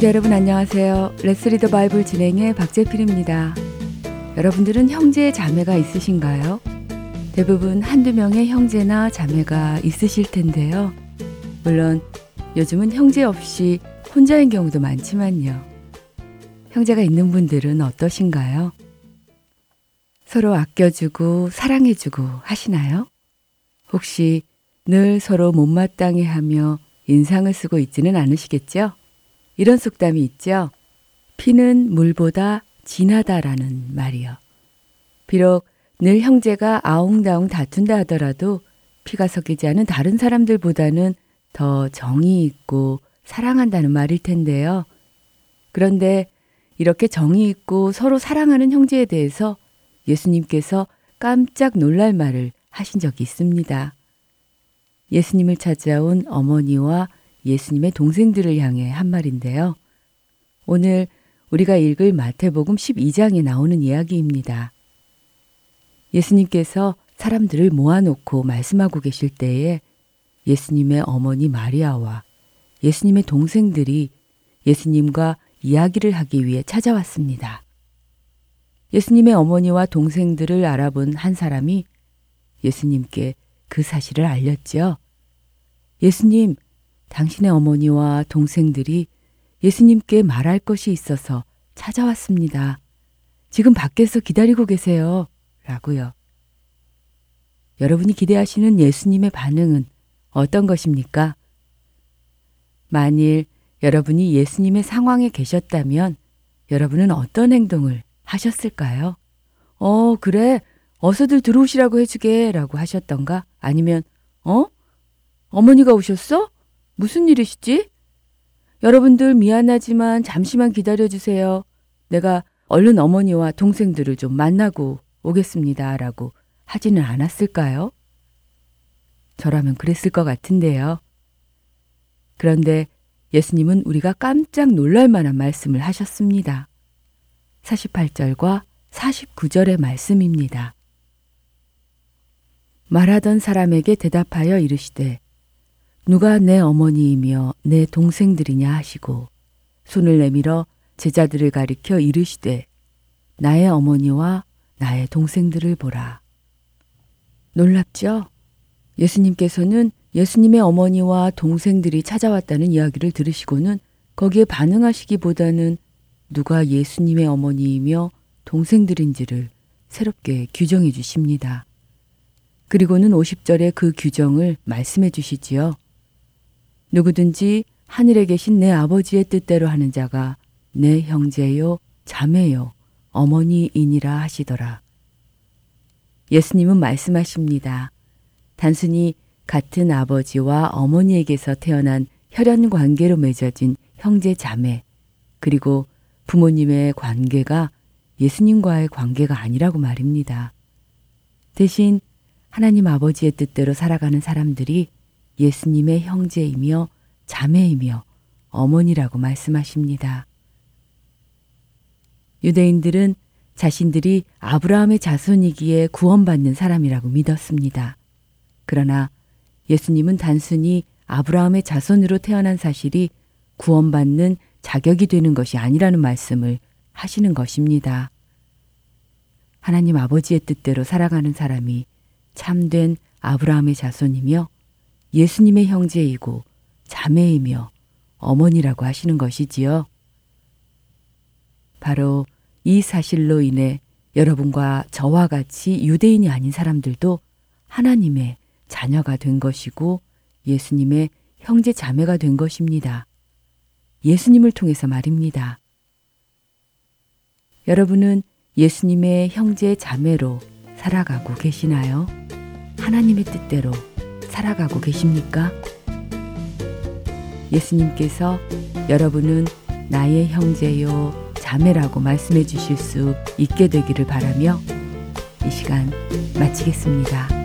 애청자 여러분 안녕하세요. 레스리더 바이블 진행의 박재필입니다. 여러분들은 형제 자매가 있으신가요? 대부분 한두 명의 형제나 자매가 있으실 텐데요. 물론 요즘은 형제 없이 혼자인 경우도 많지만요. 형제가 있는 분들은 어떠신가요? 서로 아껴주고 사랑해주고 하시나요? 혹시 늘 서로 못마땅해 하며 인상을 쓰고 있지는 않으시겠죠? 이런 속담이 있죠. 피는 물보다 진하다라는 말이요. 비록 늘 형제가 아웅다웅 다툰다 하더라도 피가 섞이지 않은 다른 사람들보다는 더 정이 있고 사랑한다는 말일 텐데요. 그런데 이렇게 정이 있고 서로 사랑하는 형제에 대해서 예수님께서 깜짝 놀랄 말을 하신 적이 있습니다. 예수님을 찾아온 어머니와 예수님의 동생들을 향해 한 말인데요. 오늘 우리가 읽을 마태복음 12장에 나오는 이야기입니다. 예수님께서 사람들을 모아놓고 말씀하고 계실 때에 예수님의 어머니 마리아와 예수님의 동생들이 예수님과 이야기를 하기 위해 찾아왔습니다. 예수님의 어머니와 동생들을 알아본 한 사람이 예수님께 그 사실을 알렸죠. 예수님, 당신의 어머니와 동생들이 예수님께 말할 것이 있어서 찾아왔습니다. 지금 밖에서 기다리고 계세요. 라고요. 여러분이 기대하시는 예수님의 반응은 어떤 것입니까? 만일 여러분이 예수님의 상황에 계셨다면 여러분은 어떤 행동을 하셨을까요? 어, 그래. 어서들 들어오시라고 해주게. 라고 하셨던가? 아니면, 어? 어머니가 오셨어? 무슨 일이시지? 여러분들 미안하지만 잠시만 기다려주세요. 내가 얼른 어머니와 동생들을 좀 만나고 오겠습니다. 라고 하지는 않았을까요? 저라면 그랬을 것 같은데요. 그런데 예수님은 우리가 깜짝 놀랄 만한 말씀을 하셨습니다. 48절과 49절의 말씀입니다. 말하던 사람에게 대답하여 이르시되 누가 내 어머니이며 내 동생들이냐 하시고 손을 내밀어 제자들을 가리켜 이르시되 나의 어머니와 나의 동생들을 보라. 놀랍죠? 예수님께서는 예수님의 어머니와 동생들이 찾아왔다는 이야기를 들으시고는 거기에 반응하시기보다는 누가 예수님의 어머니이며 동생들인지를 새롭게 규정해 주십니다. 그리고는 50절에 그 규정을 말씀해 주시지요. 누구든지 하늘에 계신 내 아버지의 뜻대로 하는 자가 내 형제요, 자매요, 어머니이니라 하시더라. 예수님은 말씀하십니다. 단순히 같은 아버지와 어머니에게서 태어난 혈연 관계로 맺어진 형제 자매, 그리고 부모님의 관계가 예수님과의 관계가 아니라고 말입니다. 대신 하나님 아버지의 뜻대로 살아가는 사람들이 예수님의 형제이며 자매이며 어머니라고 말씀하십니다. 유대인들은 자신들이 아브라함의 자손이기에 구원받는 사람이라고 믿었습니다. 그러나 예수님은 단순히 아브라함의 자손으로 태어난 사실이 구원받는 자격이 되는 것이 아니라는 말씀을 하시는 것입니다. 하나님 아버지의 뜻대로 살아가는 사람이 참된 아브라함의 자손이며 예수님의 형제이고 자매이며 어머니라고 하시는 것이지요. 바로 이 사실로 인해 여러분과 저와 같이 유대인이 아닌 사람들도 하나님의 자녀가 된 것이고 예수님의 형제 자매가 된 것입니다. 예수님을 통해서 말입니다. 여러분은 예수님의 형제 자매로 살아가고 계시나요? 하나님의 뜻대로 살아가고 계십니까? 예수님께서 여러분은 나의 형제요, 자매라고 말씀해 주실 수 있게 되기를 바라며 이 시간 마치겠습니다.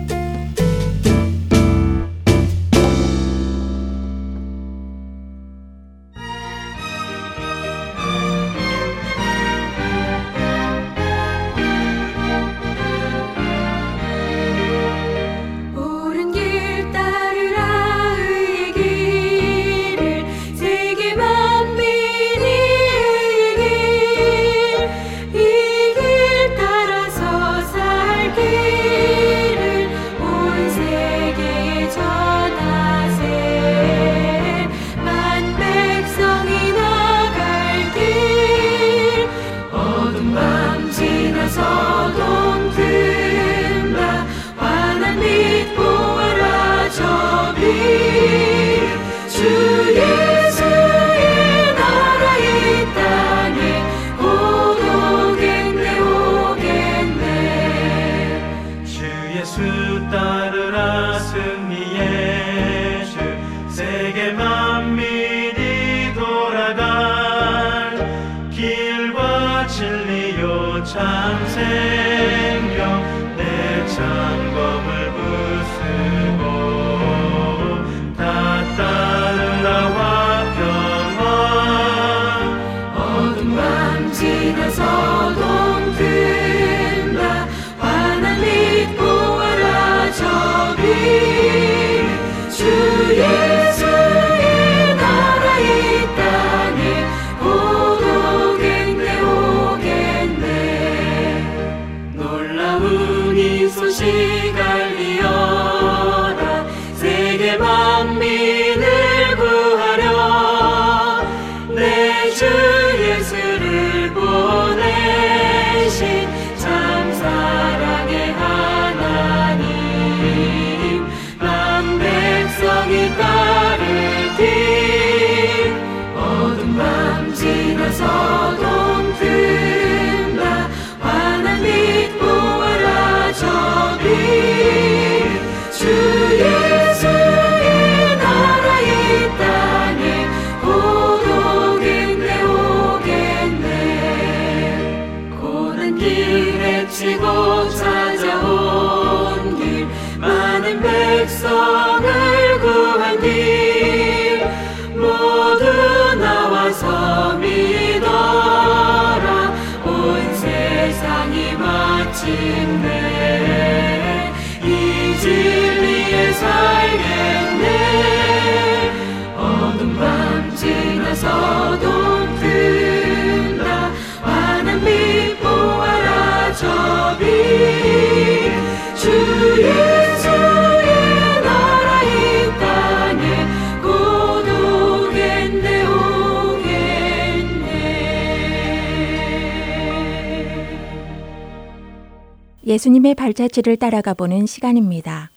예수님의 발자취를 따라가 보는 시간입니다.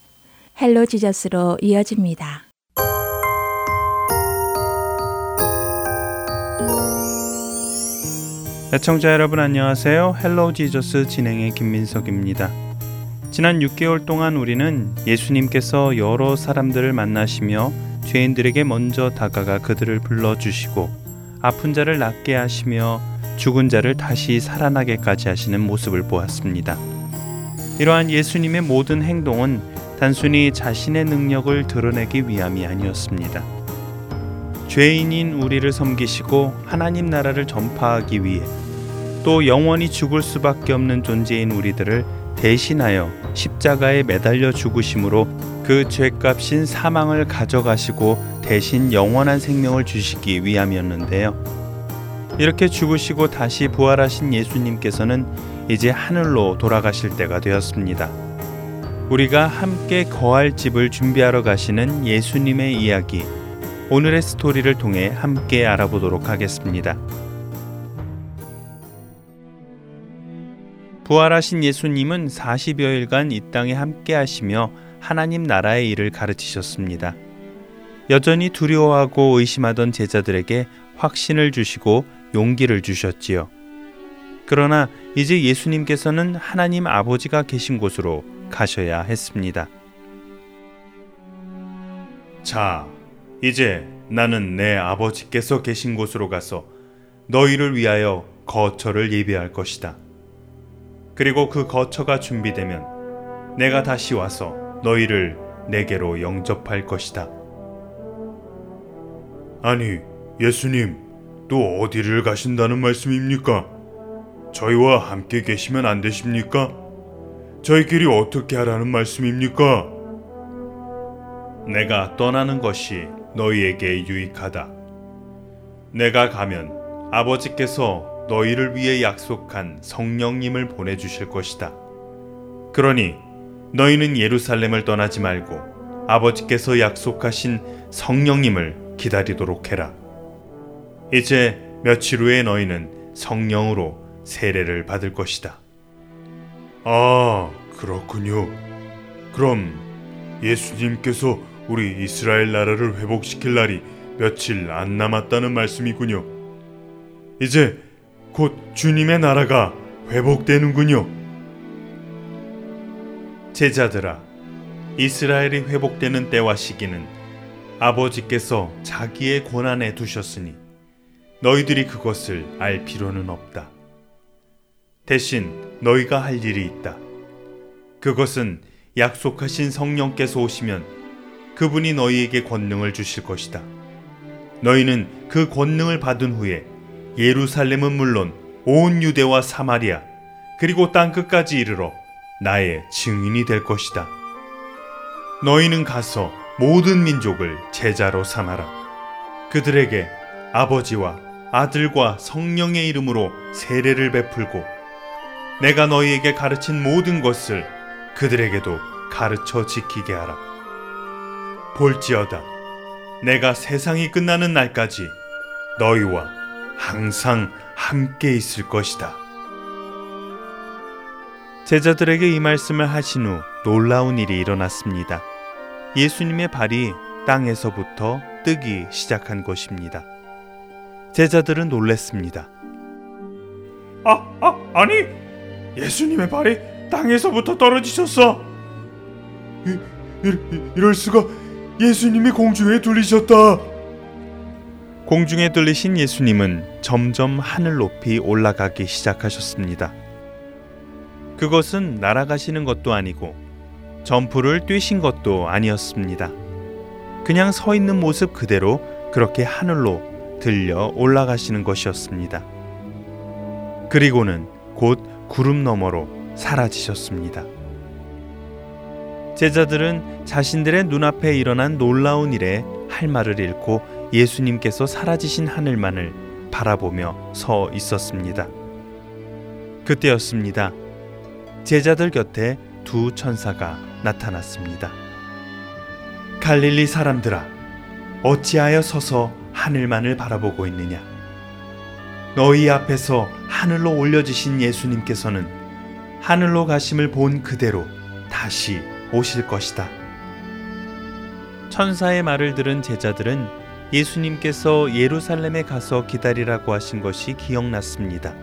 Hello Jesus로 이어집니다. 애청자 여러분 안녕하세요. Hello Jesus 진행의 김민석입니다. 지난 6개월 동안 우리는 예수님께서 여러 사람들을 만나시며 죄인들에게 먼저 다가가 그들을 불러주시고 아픈 자를 낫게 하시며 죽은 자를 다시 살아나게까지 하시는 모습을 보았습니다. 이러한 예수님의 모든 행동은 단순히 자신의 능력을 드러내기 위함이 아니었습니다. 죄인인 우리를 섬기시고 하나님 나라를 전파하기 위해 또 영원히 죽을 수밖에 없는 존재인 우리들을 대신하여 십자가에 매달려 죽으심으로 그 죄값인 사망을 가져가시고 대신 영원한 생명을 주시기 위함이었는데요. 이렇게 죽으시고 다시 부활하신 예수님께서는 이제 하늘로 돌아가실 때가 되었습니다. 우리가 함께 거할 집을 준비하러 가시는 예수님의 이야기, 오늘의 스토리를 통해 함께 알아보도록 하겠습니다. 부활하신 예수님은 40여일간 이 땅에 함께 하시며 하나님 나라의 일을 가르치셨습니다. 여전히 두려워하고 의심하던 제자들에게 확신을 주시고 용기를 주셨지요. 그러나 이제 예수님께서는 하나님 아버지가 계신 곳으로 가셔야 했습니다. 자, 이제 나는 내 아버지께서 계신 곳으로 가서 너희를 위하여 거처를 예비할 것이다. 그리고 그 거처가 준비되면 내가 다시 와서 너희를 내게로 영접할 것이다. 아니, 예수님, 또 어디를 가신다는 말씀입니까? 저희와 함께 계시면 안 되십니까? 저희끼리 어떻게 하라는 말씀입니까? 내가 떠나는 것이 너희에게 유익하다. 내가 가면 아버지께서 너희를 위해 약속한 성령님을 보내주실 것이다. 그러니 너희는 예루살렘을 떠나지 말고 아버지께서 약속하신 성령님을 기다리도록 해라. 이제 며칠 후에 너희는 성령으로 세례를 받을 것이다. 아, 그렇군요. 그럼 예수님께서 우리 이스라엘 나라를 회복시킬 날이 며칠 안 남았다는 말씀이군요. 이제 곧 주님의 나라가 회복되는군요. 제자들아, 이스라엘이 회복되는 때와 시기는 아버지께서 자기의 권한에 두셨으니 너희들이 그것을 알 필요는 없다. 대신 너희가 할 일이 있다. 그것은 약속하신 성령께서 오시면 그분이 너희에게 권능을 주실 것이다. 너희는 그 권능을 받은 후에 예루살렘은 물론 온 유대와 사마리아 그리고 땅 끝까지 이르러 나의 증인이 될 것이다. 너희는 가서 모든 민족을 제자로 삼아라. 그들에게 아버지와 아들과 성령의 이름으로 세례를 베풀고 내가 너희에게 가르친 모든 것을 그들에게도 가르쳐 지키게 하라. 볼지어다. 내가 세상이 끝나는 날까지 너희와 항상 함께 있을 것이다. 제자들에게 이 말씀을 하신 후 놀라운 일이 일어났습니다. 예수님의 발이 땅에서부터 뜨기 시작한 것입니다. 제자들은 놀랬습니다. 아, 아, 아니, 예수님의 발이 땅에서부터 떨어지셨어. 이, 이, 이럴 수가 예수님이 공중에 둘리셨다. 공중에 들리신 예수님은 점점 하늘 높이 올라가기 시작하셨습니다. 그것은 날아가시는 것도 아니고 점프를 뛰신 것도 아니었습니다. 그냥 서 있는 모습 그대로 그렇게 하늘로 들려 올라가시는 것이었습니다. 그리고는 곧 구름 너머로 사라지셨습니다. 제자들은 자신들의 눈앞에 일어난 놀라운 일에 할 말을 잃고 예수님께서 사라지신 하늘만을 바라보며 서 있었습니다. 그때였습니다. 제자들 곁에 두 천사가 나타났습니다. 갈릴리 사람들아, 어찌하여 서서 하늘만을 바라보고 있느냐? 너희 앞에서 하늘로 올려지신 예수님께서는 하늘로 가심을 본 그대로 다시 오실 것이다. 천사의 말을 들은 제자들은 예수님께서 예루살렘에 가서 기다리라고 하신 것이 기억났습니다.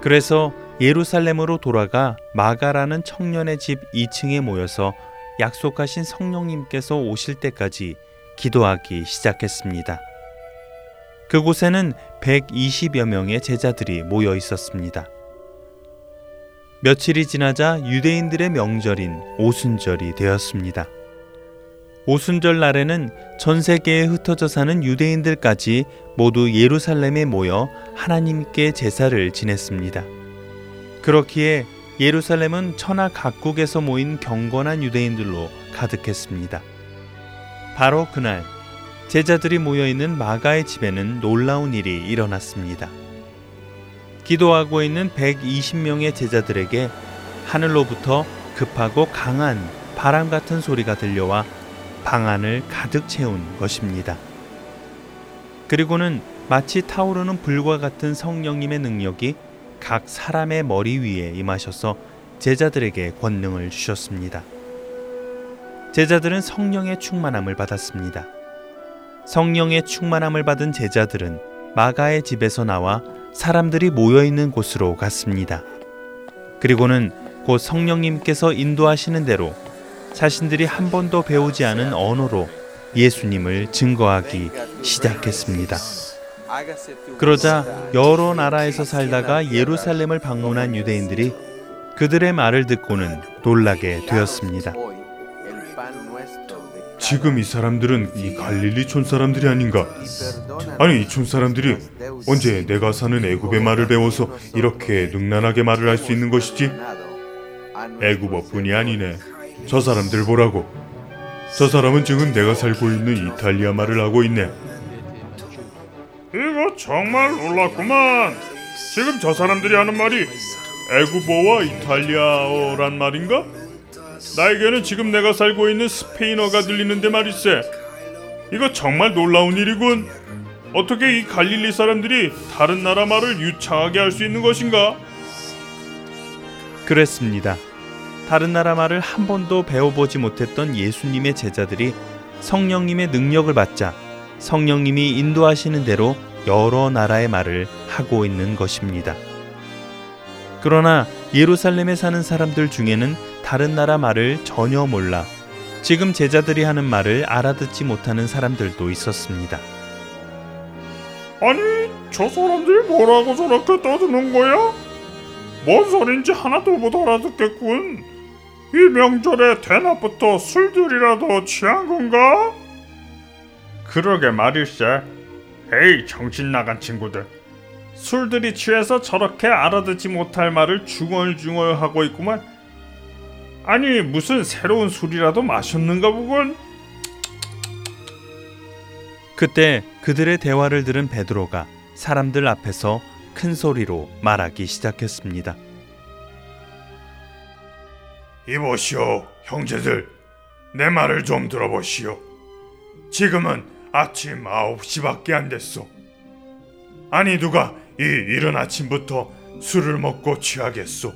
그래서 예루살렘으로 돌아가 마가라는 청년의 집 2층에 모여서 약속하신 성령님께서 오실 때까지 기도하기 시작했습니다. 그곳에는 120여 명의 제자들이 모여 있었습니다. 며칠이 지나자 유대인들의 명절인 오순절이 되었습니다. 오순절 날에는 전 세계에 흩어져 사는 유대인들까지 모두 예루살렘에 모여 하나님께 제사를 지냈습니다. 그렇기에 예루살렘은 천하 각국에서 모인 경건한 유대인들로 가득했습니다. 바로 그날 제자들이 모여 있는 마가의 집에는 놀라운 일이 일어났습니다. 기도하고 있는 120명의 제자들에게 하늘로부터 급하고 강한 바람 같은 소리가 들려와 방 안을 가득 채운 것입니다. 그리고는 마치 타오르는 불과 같은 성령님의 능력이 각 사람의 머리 위에 임하셔서 제자들에게 권능을 주셨습니다. 제자들은 성령의 충만함을 받았습니다. 성령의 충만함을 받은 제자들은 마가의 집에서 나와 사람들이 모여 있는 곳으로 갔습니다. 그리고는 곧 성령님께서 인도하시는 대로 자신들이 한 번도 배우지 않은 언어로 예수님을 증거하기 시작했습니다. 그러자 여러 나라에서 살다가 예루살렘을 방문한 유대인들이 그들의 말을 듣고는 놀라게 되었습니다. 지금 이 사람들은 이 갈릴리촌 사람들이 아닌가? 아니 이촌 사람들이 언제 내가 사는 애굽의 말을 배워서 이렇게 능란하게 말을 할 수 있는 것이지? 애굽어뿐이 아니네. 저 사람들 보라고. 저 사람은 지금 내가 살고 있는 이탈리아 말을 하고 있네. 이거 정말 놀랐구만. 지금 저 사람들이 하는 말이 애굽어와 이탈리아어란 말인가? 나에게는 지금 내가 살고 있는 스페인어가 들리는데 말이세. 이거 정말 놀라운 일이군. 어떻게 이 갈릴리 사람들이 다른 나라 말을 유창하게 할 수 있는 것인가? 그랬습니다. 다른 나라 말을 한 번도 배워보지 못했던 예수님의 제자들이 성령님의 능력을 받자 성령님이 인도하시는 대로 여러 나라의 말을 하고 있는 것입니다. 그러나 예루살렘에 사는 사람들 중에는 다른 나라 말을 전혀 몰라 지금 제자들이 하는 말을 알아듣지 못하는 사람들도 있었습니다. 아니, 저 사람들이 뭐라고 저렇게 떠드는 거야? 뭔 소린지 하나도 못 알아듣겠군. 이 명절에 대낮부터 술들이라도 취한 건가? 그러게 말일세. 에이, 정신 나간 친구들. 술들이 취해서 저렇게 알아듣지 못할 말을 중얼중얼 하고 있구만. 아니 무슨 새로운 술이라도 마셨는가 보군. 그때 그들의 대화를 들은 베드로가 사람들 앞에서 큰 소리로 말하기 시작했습니다. 이보시오, 형제들. 내 말을 좀 들어보시오. 지금은 아침 9시밖에 안 됐소. 아니 누가 이 이른 아침부터 술을 먹고 취하겠소?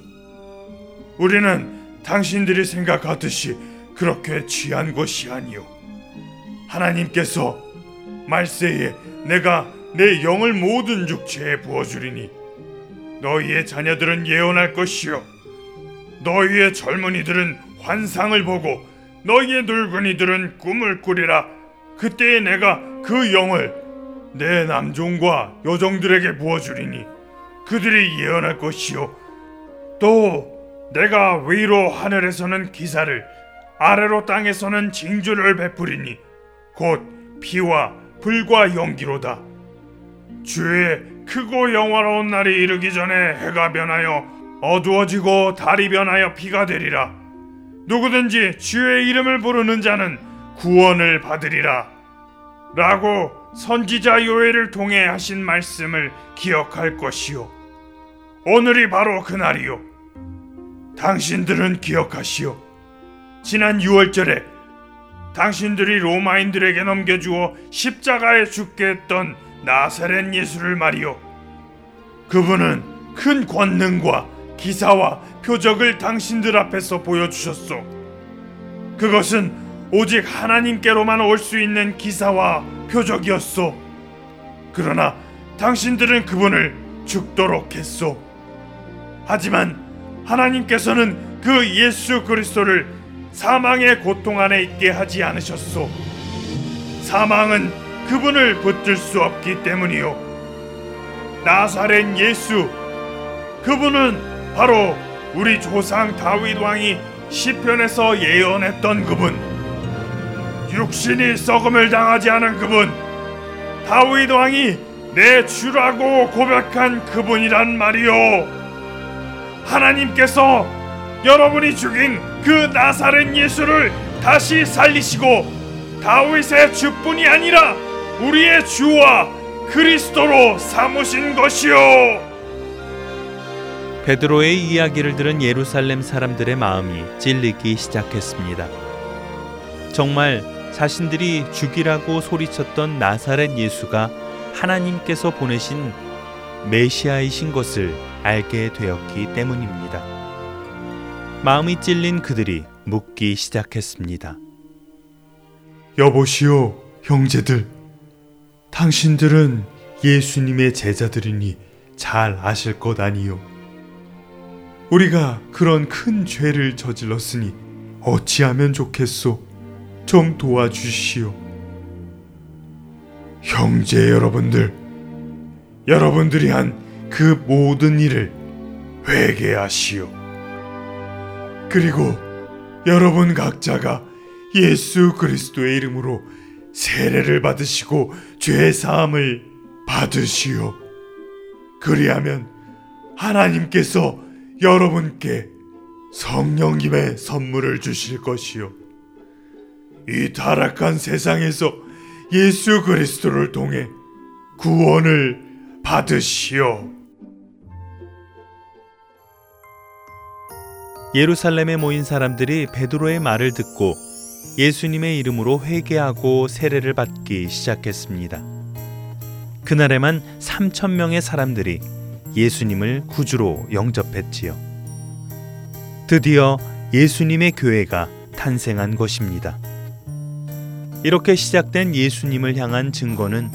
우리는 당신들이 생각하듯이 그렇게 취한 것이 아니요. 하나님께서 말세에 내가 내 영을 모든 육체에 부어주리니 너희의 자녀들은 예언할 것이요. 너희의 젊은이들은 환상을 보고 너희의 늙은이들은 꿈을 꾸리라. 그때에 내가 그 영을 내 남종과 여종들에게 부어주리니 그들이 예언할 것이요. 또 내가 위로 하늘에서는 기사를 아래로 땅에서는 징조를 베푸리니 곧 피와 불과 연기로다. 주의 크고 영화로운 날이 이르기 전에 해가 변하여 어두워지고 달이 변하여 피가 되리라. 누구든지 주의 이름을 부르는 자는 구원을 받으리라. 라고 선지자 요엘을 통해 하신 말씀을 기억할 것이요. 오늘이 바로 그날이요. 당신들은 기억하시오. 지난 6월절에 당신들이 로마인들에게 넘겨주어 십자가에 죽게 했던 나사렛 예수를 말이오. 그분은 큰 권능과 기사와 표적을 당신들 앞에서 보여주셨소. 그것은 오직 하나님께로만 올 수 있는 기사와 표적이었소. 그러나 당신들은 그분을 죽도록 했소. 하지만 하나님께서는 그 예수 그리스도를 사망의 고통 안에 있게 하지 않으셨소. 사망은 그분을 붙들 수 없기 때문이요. 나사렛 예수 그분은 바로 우리 조상 다윗 왕이 시편에서 예언했던 그분. 육신이 썩음을 당하지 않은 그분. 다윗 왕이 내 주라고 고백한 그분이란 말이요. 하나님께서 여러분이 죽인 그 나사렛 예수를 다시 살리시고 다윗의 주뿐이 아니라 우리의 주와 그리스도로 삼으신 것이요. 베드로의 이야기를 들은 예루살렘 사람들의 마음이 찔리기 시작했습니다. 정말 자신들이 죽이라고 소리쳤던 나사렛 예수가 하나님께서 보내신 메시아이신 것을 알게 되었기 때문입니다. 마음이 찔린 그들이 묻기 시작했습니다. 여보시오, 형제들. 당신들은 예수님의 제자들이니 잘 아실 것 아니요. 우리가 그런 큰 죄를 저질렀으니 어찌하면 좋겠소? 좀 도와주시오. 형제 여러분들, 여러분들이 한 그 모든 일을 회개하시오. 그리고 여러분 각자가 예수 그리스도의 이름으로 세례를 받으시고 죄 사함을 받으시오. 그리하면 하나님께서 여러분께 성령님의 선물을 주실 것이요. 이 타락한 세상에서 예수 그리스도를 통해 구원을 받으시오. 예루살렘에 모인 사람들이 베드로의 말을 듣고 예수님의 이름으로 회개하고 세례를 받기 시작했습니다. 그날에만 3천 명의 사람들이 예수님을 구주로 영접했지요. 드디어 예수님의 교회가 탄생한 것입니다. 이렇게 시작된 예수님을 향한 증거는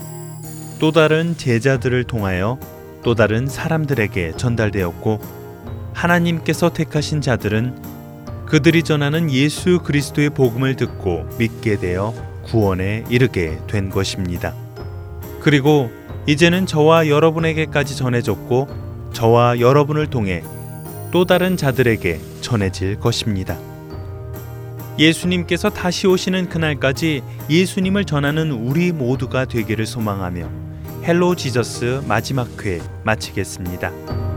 또 다른 제자들을 통하여 또 다른 사람들에게 전달되었고 하나님께서 택하신 자들은 그들이 전하는 예수 그리스도의 복음을 듣고 믿게 되어 구원에 이르게 된 것입니다. 그리고 이제는 저와 여러분에게까지 전해졌고 저와 여러분을 통해 또 다른 자들에게 전해질 것입니다. 예수님께서 다시 오시는 그날까지 예수님을 전하는 우리 모두가 되기를 소망하며 Hello Jesus 마지막 회 마치겠습니다.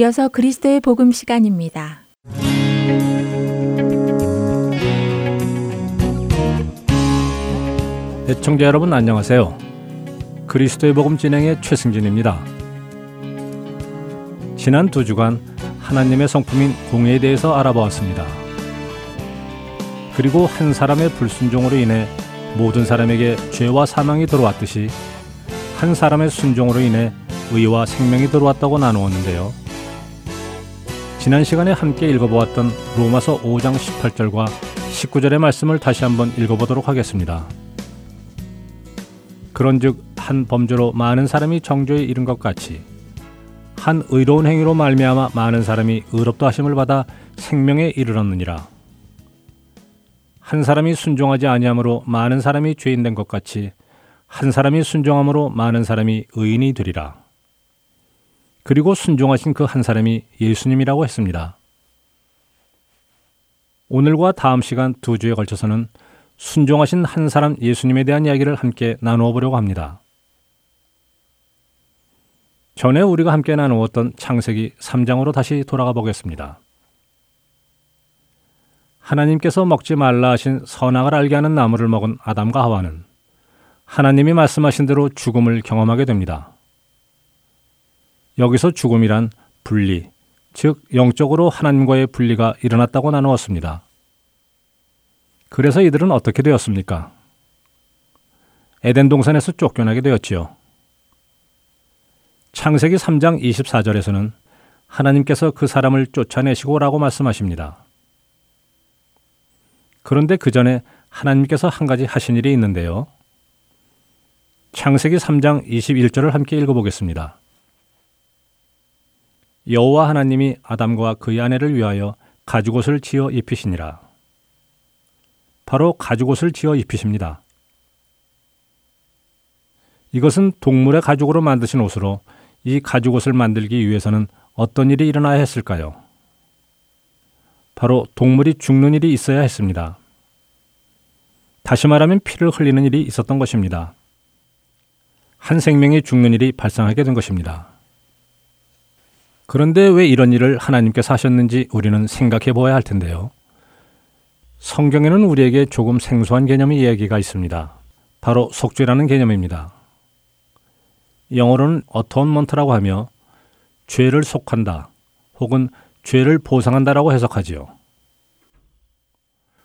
이어서 그리스도의 복음 시간입니다. 애청자 여러분 안녕하세요. 그리스도의 복음 진행의 최승진입니다. 지난 두 주간 하나님의 성품인 공의에 대해서 알아보았습니다. 그리고 한 사람의 불순종으로 인해 모든 사람에게 죄와 사망이 들어왔듯이 한 사람의 순종으로 인해 의와 생명이 들어왔다고 나누었는데요. 지난 시간에 함께 읽어보았던 로마서 5장 18절과 19절의 말씀을 다시 한번 읽어보도록 하겠습니다. 그런즉 한 범죄로 많은 사람이 정죄에 이른 것 같이 한 의로운 행위로 말미암아 많은 사람이 의롭다 하심을 받아 생명에 이르렀느니라. 한 사람이 순종하지 아니함으로 많은 사람이 죄인 된 것 같이 한 사람이 순종함으로 많은 사람이 의인이 되리라. 그리고 순종하신 그 한 사람이 예수님이라고 했습니다. 오늘과 다음 시간 두 주에 걸쳐서는 순종하신 한 사람 예수님에 대한 이야기를 함께 나누어 보려고 합니다. 전에 우리가 함께 나누었던 창세기 3장으로 다시 돌아가 보겠습니다. 하나님께서 먹지 말라 하신 선악을 알게 하는 나무를 먹은 아담과 하와는 하나님이 말씀하신 대로 죽음을 경험하게 됩니다. 여기서 죽음이란 분리, 즉 영적으로 하나님과의 분리가 일어났다고 나누었습니다. 그래서 이들은 어떻게 되었습니까? 에덴 동산에서 쫓겨나게 되었지요. 창세기 3장 24절에서는 하나님께서 그 사람을 쫓아내시고 라고 말씀하십니다. 그런데 그 전에 하나님께서 한 가지 하신 일이 있는데요. 창세기 3장 21절을 함께 읽어보겠습니다. 여호와 하나님이 아담과 그의 아내를 위하여 가죽옷을 지어 입히시니라. 바로 가죽옷을 지어 입히십니다. 이것은 동물의 가죽으로 만드신 옷으로 이 가죽옷을 만들기 위해서는 어떤 일이 일어나야 했을까요? 바로 동물이 죽는 일이 있어야 했습니다. 다시 말하면 피를 흘리는 일이 있었던 것입니다. 한 생명이 죽는 일이 발생하게 된 것입니다. 그런데 왜 이런 일을 하나님께서 하셨는지 우리는 생각해 보아야 할 텐데요. 성경에는 우리에게 조금 생소한 개념의 이야기가 있습니다. 바로 속죄라는 개념입니다. 영어로는 어톤먼트라고 하며 죄를 속한다 혹은 죄를 보상한다라고 해석하지요.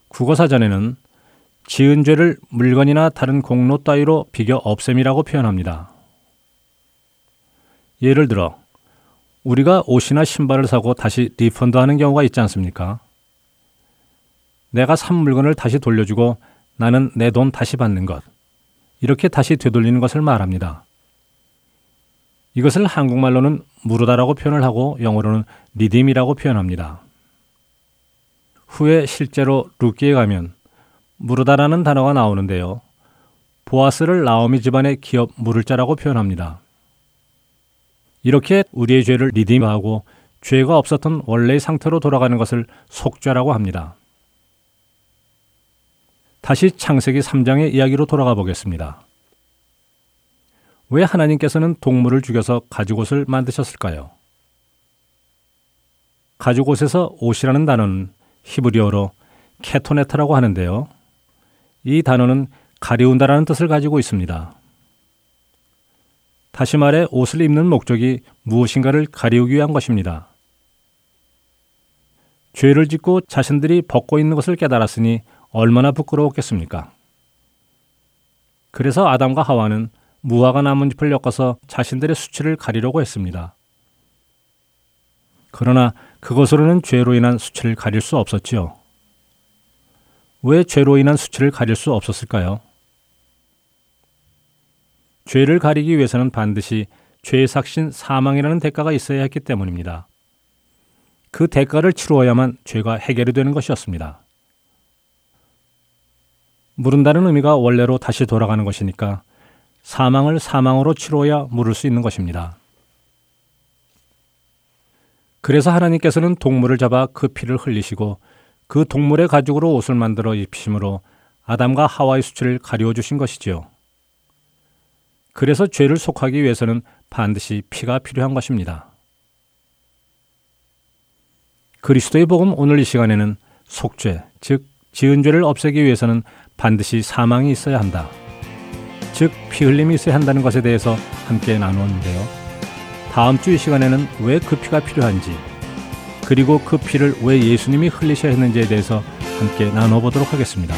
국어사전에는 지은 죄를 물건이나 다른 공로 따위로 비겨 없앰이라고 표현합니다. 예를 들어 우리가 옷이나 신발을 사고 다시 리펀드하는 경우가 있지 않습니까? 내가 산 물건을 다시 돌려주고 나는 내 돈 다시 받는 것. 이렇게 다시 되돌리는 것을 말합니다. 이것을 한국말로는 무르다라고 표현을 하고 영어로는 리딤이라고 표현합니다. 후에 실제로 루키에 가면 무르다라는 단어가 나오는데요. 보아스를 나오미 집안의 기업 무를자라고 표현합니다. 이렇게 우리의 죄를 리디하고 죄가 없었던 원래의 상태로 돌아가는 것을 속죄라고 합니다. 다시 창세기 3장의 이야기로 돌아가 보겠습니다. 왜 하나님께서는 동물을 죽여서 가죽옷을 만드셨을까요? 가죽옷에서 옷이라는 단어는 히브리어로 케토네타라고 하는데요. 이 단어는 가리운다라는 뜻을 가지고 있습니다. 다시 말해 옷을 입는 목적이 무엇인가를 가리우기 위한 것입니다. 죄를 짓고 자신들이 벗고 있는 것을 깨달았으니 얼마나 부끄러웠겠습니까? 그래서 아담과 하와는 무화과 나뭇잎을 엮어서 자신들의 수치를 가리려고 했습니다. 그러나 그것으로는 죄로 인한 수치를 가릴 수 없었지요. 왜 죄로 인한 수치를 가릴 수 없었을까요? 죄를 가리기 위해서는 반드시 죄의 삭신 사망이라는 대가가 있어야 했기 때문입니다. 그 대가를 치루어야만 죄가 해결이 되는 것이었습니다. 물은다는 의미가 원래로 다시 돌아가는 것이니까 사망을 사망으로 치루어야 물을 수 있는 것입니다. 그래서 하나님께서는 동물을 잡아 그 피를 흘리시고 그 동물의 가죽으로 옷을 만들어 입히심으로 아담과 하와의 수치를 가리워 주신 것이지요. 그래서 죄를 속하기 위해서는 반드시 피가 필요한 것입니다. 그리스도의 복음 오늘 이 시간에는 속죄, 즉 지은 죄를 없애기 위해서는 반드시 사망이 있어야 한다. 즉 피 흘림이 있어야 한다는 것에 대해서 함께 나누었는데요. 다음 주 이 시간에는 왜 그 피가 필요한지 그리고 그 피를 왜 예수님이 흘리셔야 했는지에 대해서 함께 나눠보도록 하겠습니다.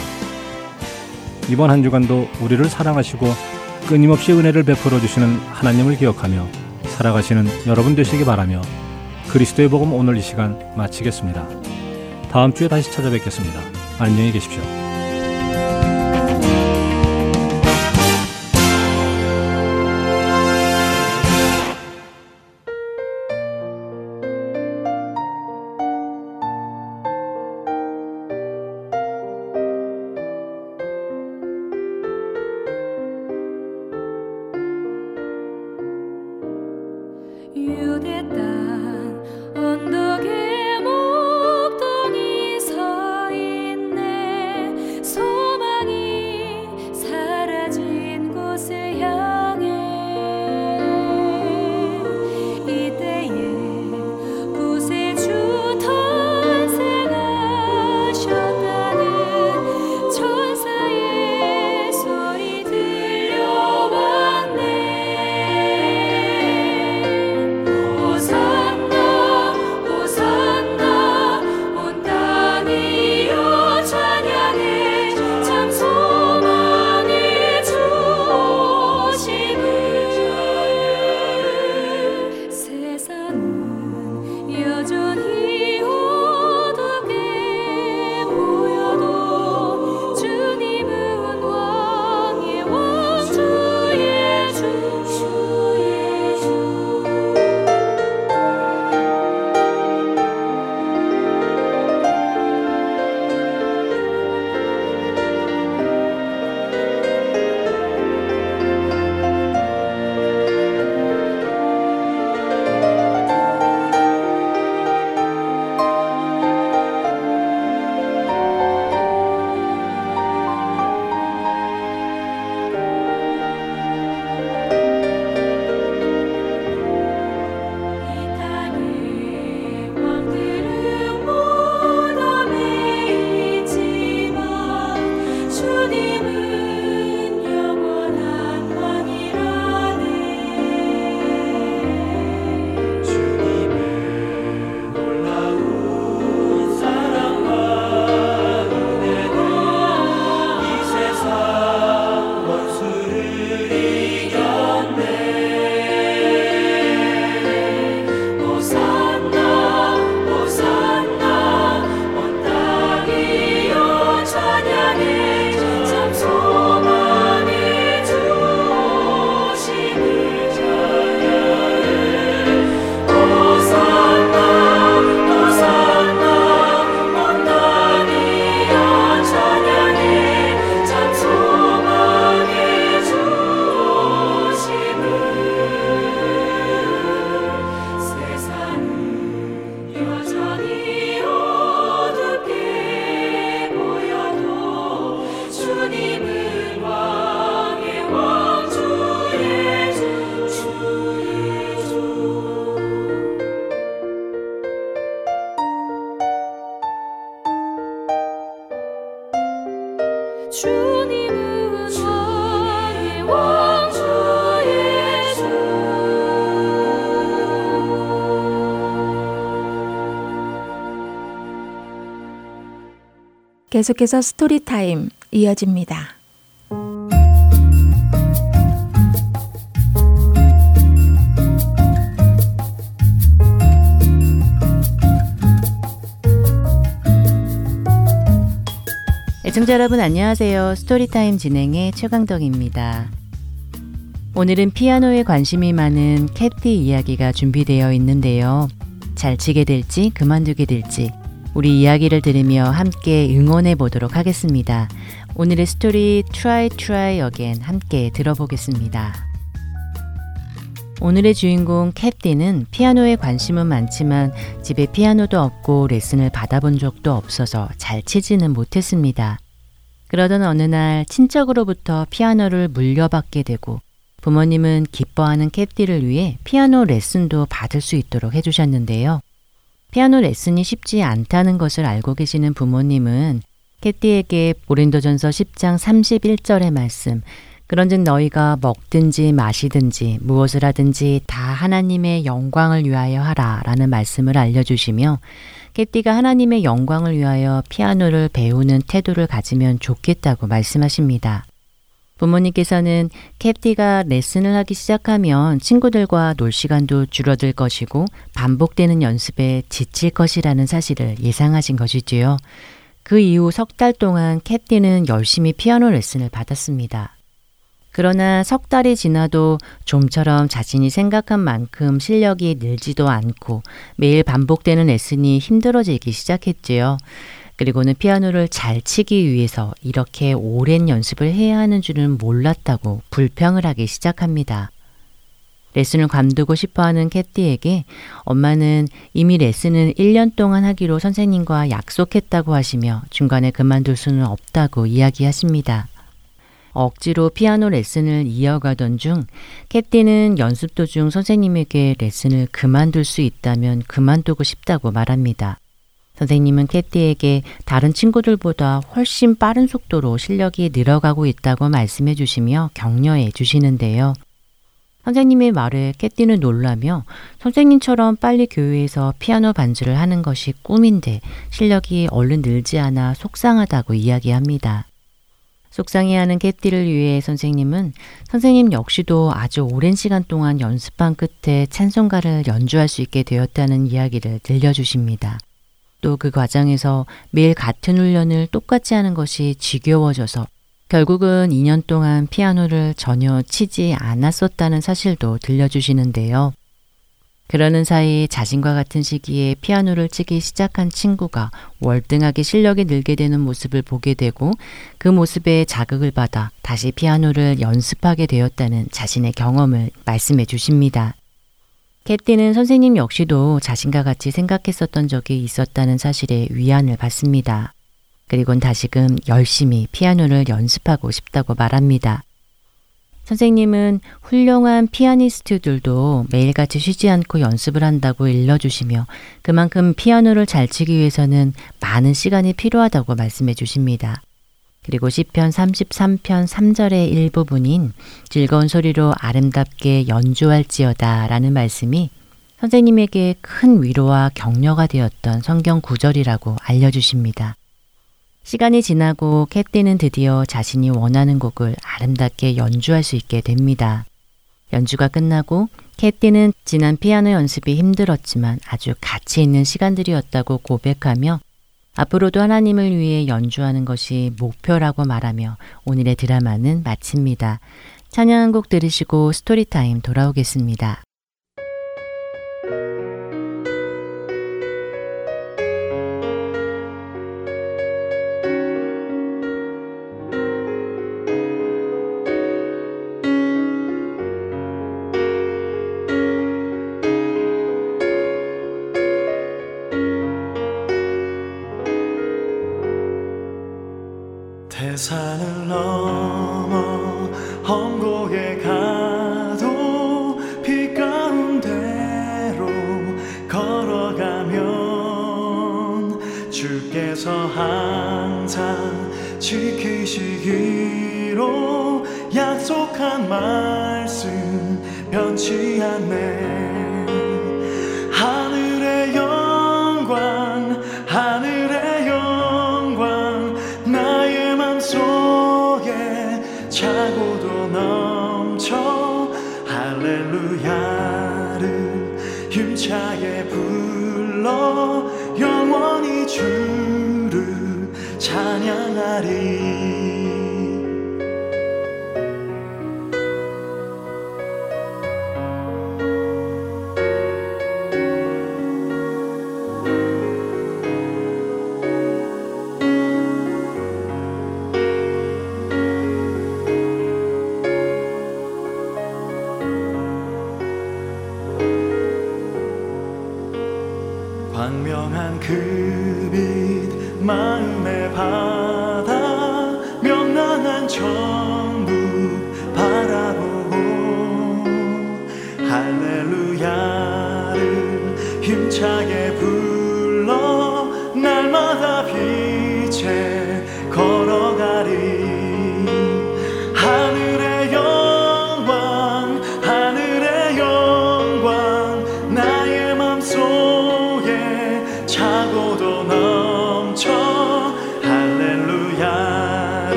이번 한 주간도 우리를 사랑하시고 끊임없이 은혜를 베풀어 주시는 하나님을 기억하며 살아가시는 여러분 되시기 바라며 그리스도의 복음 오늘 이 시간 마치겠습니다. 다음 주에 다시 찾아뵙겠습니다. 안녕히 계십시오. 계속해서 Story Time 이어집니다. 애청자 여러분 안녕하세요. Story Time 진행의 최강덕입니다. 오늘은 피아노에 관심이 많은 캡티 이야기가 준비되어 있는데요. 잘 치게 될지 그만두게 될지 우리 이야기를 들으며 함께 응원해 보도록 하겠습니다. 오늘의 스토리 Try Try Again 함께 들어보겠습니다. 오늘의 주인공 캡디는 피아노에 관심은 많지만 집에 피아노도 없고 레슨을 받아본 적도 없어서 잘 치지는 못했습니다. 그러던 어느 날 친척으로부터 피아노를 물려받게 되고 부모님은 기뻐하는 캡디를 위해 피아노 레슨도 받을 수 있도록 해주셨는데요. 피아노 레슨이 쉽지 않다는 것을 알고 계시는 부모님은 캐티에게 고린도전서 10장 31절의 말씀 그런즉 너희가 먹든지 마시든지 무엇을 하든지 다 하나님의 영광을 위하여 하라 라는 말씀을 알려주시며 캐티가 하나님의 영광을 위하여 피아노를 배우는 태도를 가지면 좋겠다고 말씀하십니다. 부모님께서는 캡티가 레슨을 하기 시작하면 친구들과 놀 시간도 줄어들 것이고 반복되는 연습에 지칠 것이라는 사실을 예상하신 것이지요. 그 이후 석 달 동안 캡티는 열심히 피아노 레슨을 받았습니다. 그러나 석 달이 지나도 좀처럼 자신이 생각한 만큼 실력이 늘지도 않고 매일 반복되는 레슨이 힘들어지기 시작했지요. 그리고는 피아노를 잘 치기 위해서 이렇게 오랜 연습을 해야 하는 줄은 몰랐다고 불평을 하기 시작합니다. 레슨을 관두고 싶어 하는 캣티에게 엄마는 이미 레슨을 1년 동안 하기로 선생님과 약속했다고 하시며 중간에 그만둘 수는 없다고 이야기하십니다. 억지로 피아노 레슨을 이어가던 중 캣티는 연습 도중 선생님에게 레슨을 그만둘 수 있다면 그만두고 싶다고 말합니다. 선생님은 캐티에게 다른 친구들보다 훨씬 빠른 속도로 실력이 늘어가고 있다고 말씀해 주시며 격려해 주시는데요. 선생님의 말에 캐티는 놀라며 선생님처럼 빨리 교회에서 피아노 반주를 하는 것이 꿈인데 실력이 얼른 늘지 않아 속상하다고 이야기합니다. 속상해하는 캐티를 위해 선생님은 선생님 역시도 아주 오랜 시간 동안 연습한 끝에 찬송가를 연주할 수 있게 되었다는 이야기를 들려주십니다. 또 그 과정에서 매일 같은 훈련을 똑같이 하는 것이 지겨워져서 결국은 2년 동안 피아노를 전혀 치지 않았었다는 사실도 들려주시는데요. 그러는 사이 자신과 같은 시기에 피아노를 치기 시작한 친구가 월등하게 실력이 늘게 되는 모습을 보게 되고 그 모습에 자극을 받아 다시 피아노를 연습하게 되었다는 자신의 경험을 말씀해 주십니다. 캣티는 선생님 역시도 자신과 같이 생각했었던 적이 있었다는 사실에 위안을 받습니다. 그리곤 다시금 열심히 피아노를 연습하고 싶다고 말합니다. 선생님은 훌륭한 피아니스트들도 매일같이 쉬지 않고 연습을 한다고 일러주시며 그만큼 피아노를 잘 치기 위해서는 많은 시간이 필요하다고 말씀해 주십니다. 그리고 시편 33편 3절의 일부분인 즐거운 소리로 아름답게 연주할지어다 라는 말씀이 선생님에게 큰 위로와 격려가 되었던 성경 구절이라고 알려주십니다. 시간이 지나고 캣띠는 드디어 자신이 원하는 곡을 아름답게 연주할 수 있게 됩니다. 연주가 끝나고 캣띠는 지난 피아노 연습이 힘들었지만 아주 가치 있는 시간들이었다고 고백하며 앞으로도 하나님을 위해 연주하는 것이 목표라고 말하며 오늘의 드라마는 마칩니다. 찬양 한곡 들으시고 스토리타임 돌아오겠습니다.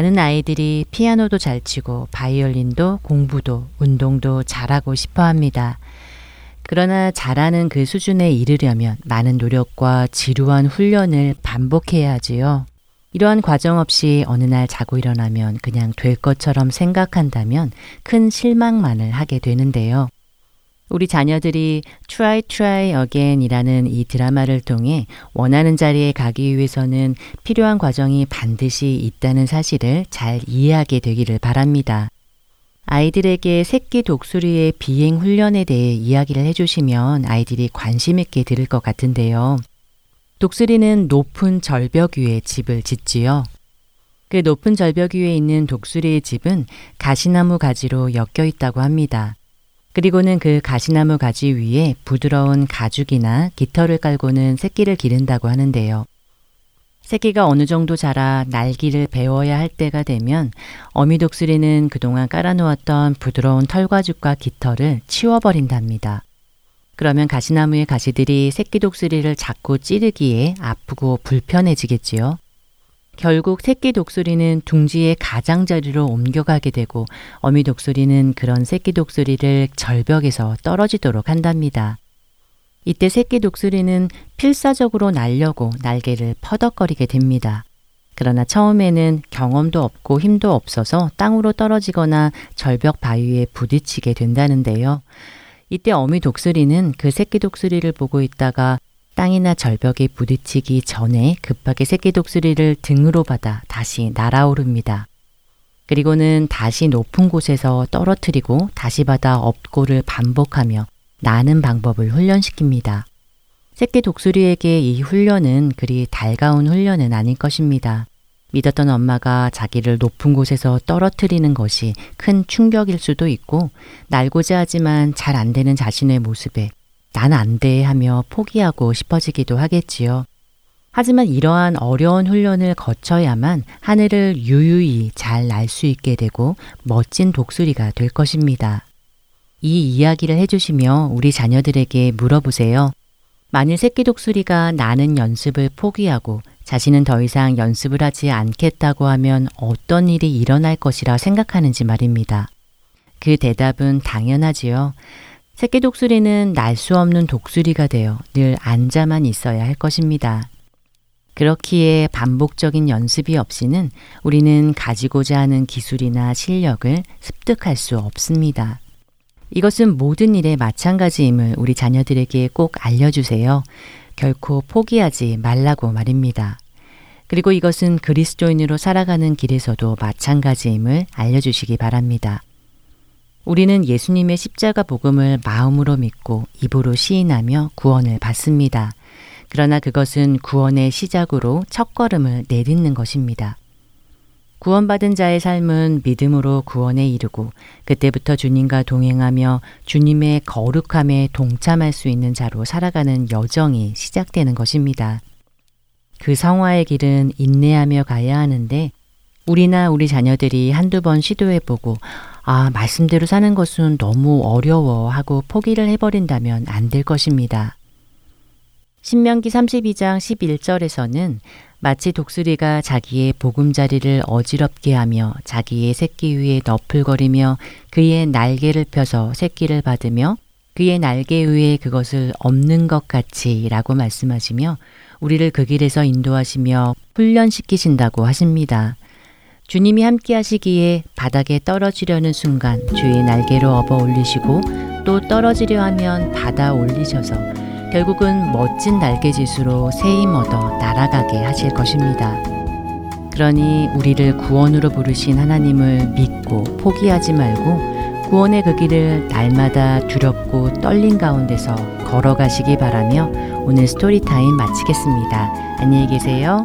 많은 아이들이 피아노도 잘 치고 바이올린도 공부도 운동도 잘하고 싶어 합니다. 그러나 잘하는 그 수준에 이르려면 많은 노력과 지루한 훈련을 반복해야 하지요. 이러한 과정 없이 어느 날 자고 일어나면 그냥 될 것처럼 생각한다면 큰 실망만을 하게 되는데요. 우리 자녀들이 Try Try Again 이라는 이 드라마를 통해 원하는 자리에 가기 위해서는 필요한 과정이 반드시 있다는 사실을 잘 이해하게 되기를 바랍니다. 아이들에게 새끼 독수리의 비행 훈련에 대해 이야기를 해주시면 아이들이 관심 있게 들을 것 같은데요. 독수리는 높은 절벽 위에 집을 짓지요. 그 높은 절벽 위에 있는 독수리의 집은 가시나무 가지로 엮여 있다고 합니다. 그리고는 그 가시나무 가지 위에 부드러운 가죽이나 깃털을 깔고는 새끼를 기른다고 하는데요. 새끼가 어느 정도 자라 날기를 배워야 할 때가 되면 어미 독수리는 그동안 깔아놓았던 부드러운 털과죽과 깃털을 치워버린답니다. 그러면 가시나무의 가시들이 새끼 독수리를 자꾸 찌르기에 아프고 불편해지겠지요. 결국 새끼 독수리는 둥지의 가장자리로 옮겨가게 되고 어미 독수리는 그런 새끼 독수리를 절벽에서 떨어지도록 한답니다. 이때 새끼 독수리는 필사적으로 날려고 날개를 퍼덕거리게 됩니다. 그러나 처음에는 경험도 없고 힘도 없어서 땅으로 떨어지거나 절벽 바위에 부딪히게 된다는데요. 이때 어미 독수리는 그 새끼 독수리를 보고 있다가 땅이나 절벽에 부딪히기 전에 급하게 새끼 독수리를 등으로 받아 다시 날아오릅니다. 그리고는 다시 높은 곳에서 떨어뜨리고 다시 받아 업고를 반복하며 나는 방법을 훈련시킵니다. 새끼 독수리에게 이 훈련은 그리 달가운 훈련은 아닐 것입니다. 믿었던 엄마가 자기를 높은 곳에서 떨어뜨리는 것이 큰 충격일 수도 있고 날고자 하지만 잘 안 되는 자신의 모습에 난 안 돼 하며 포기하고 싶어지기도 하겠지요. 하지만 이러한 어려운 훈련을 거쳐야만 하늘을 유유히 잘 날 수 있게 되고 멋진 독수리가 될 것입니다. 이 이야기를 해주시며 우리 자녀들에게 물어보세요. 만일 새끼 독수리가 나는 연습을 포기하고 자신은 더 이상 연습을 하지 않겠다고 하면 어떤 일이 일어날 것이라 생각하는지 말입니다. 그 대답은 당연하지요. 새끼 독수리는 날 수 없는 독수리가 되어 늘 앉아만 있어야 할 것입니다. 그렇기에 반복적인 연습이 없이는 우리는 가지고자 하는 기술이나 실력을 습득할 수 없습니다. 이것은 모든 일에 마찬가지임을 우리 자녀들에게 꼭 알려주세요. 결코 포기하지 말라고 말입니다. 그리고 이것은 그리스도인으로 살아가는 길에서도 마찬가지임을 알려주시기 바랍니다. 우리는 예수님의 십자가 복음을 마음으로 믿고 입으로 시인하며 구원을 받습니다. 그러나 그것은 구원의 시작으로 첫걸음을 내딛는 것입니다. 구원받은 자의 삶은 믿음으로 구원에 이르고 그때부터 주님과 동행하며 주님의 거룩함에 동참할 수 있는 자로 살아가는 여정이 시작되는 것입니다. 그 성화의 길은 인내하며 가야 하는데 우리나 우리 자녀들이 한두 번 시도해보고 아, 말씀대로 사는 것은 너무 어려워 하고 포기를 해버린다면 안 될 것입니다. 신명기 32장 11절에서는 마치 독수리가 자기의 보금자리를 어지럽게 하며 자기의 새끼 위에 너풀거리며 그의 날개를 펴서 새끼를 받으며 그의 날개 위에 그것을 없는 것 같이 라고 말씀하시며 우리를 그 길에서 인도하시며 훈련시키신다고 하십니다. 주님이 함께 하시기에 바닥에 떨어지려는 순간 주의 날개로 업어 올리시고 또 떨어지려 하면 받아 올리셔서 결국은 멋진 날개짓으로 새힘 얻어 날아가게 하실 것입니다. 그러니 우리를 구원으로 부르신 하나님을 믿고 포기하지 말고 구원의 그 길을 날마다 두렵고 떨린 가운데서 걸어가시기 바라며 오늘 Story Time 마치겠습니다. 안녕히 계세요.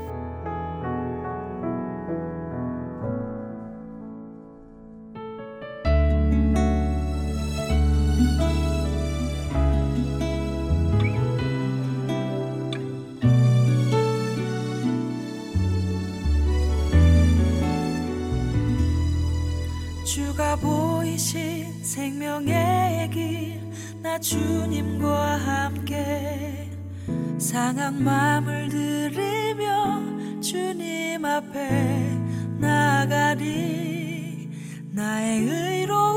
길나 주님과 함께 상한 마음을 들이며 주님 앞에 나가리. 나의 의로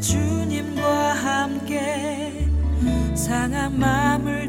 주님과 함께 상한 마음을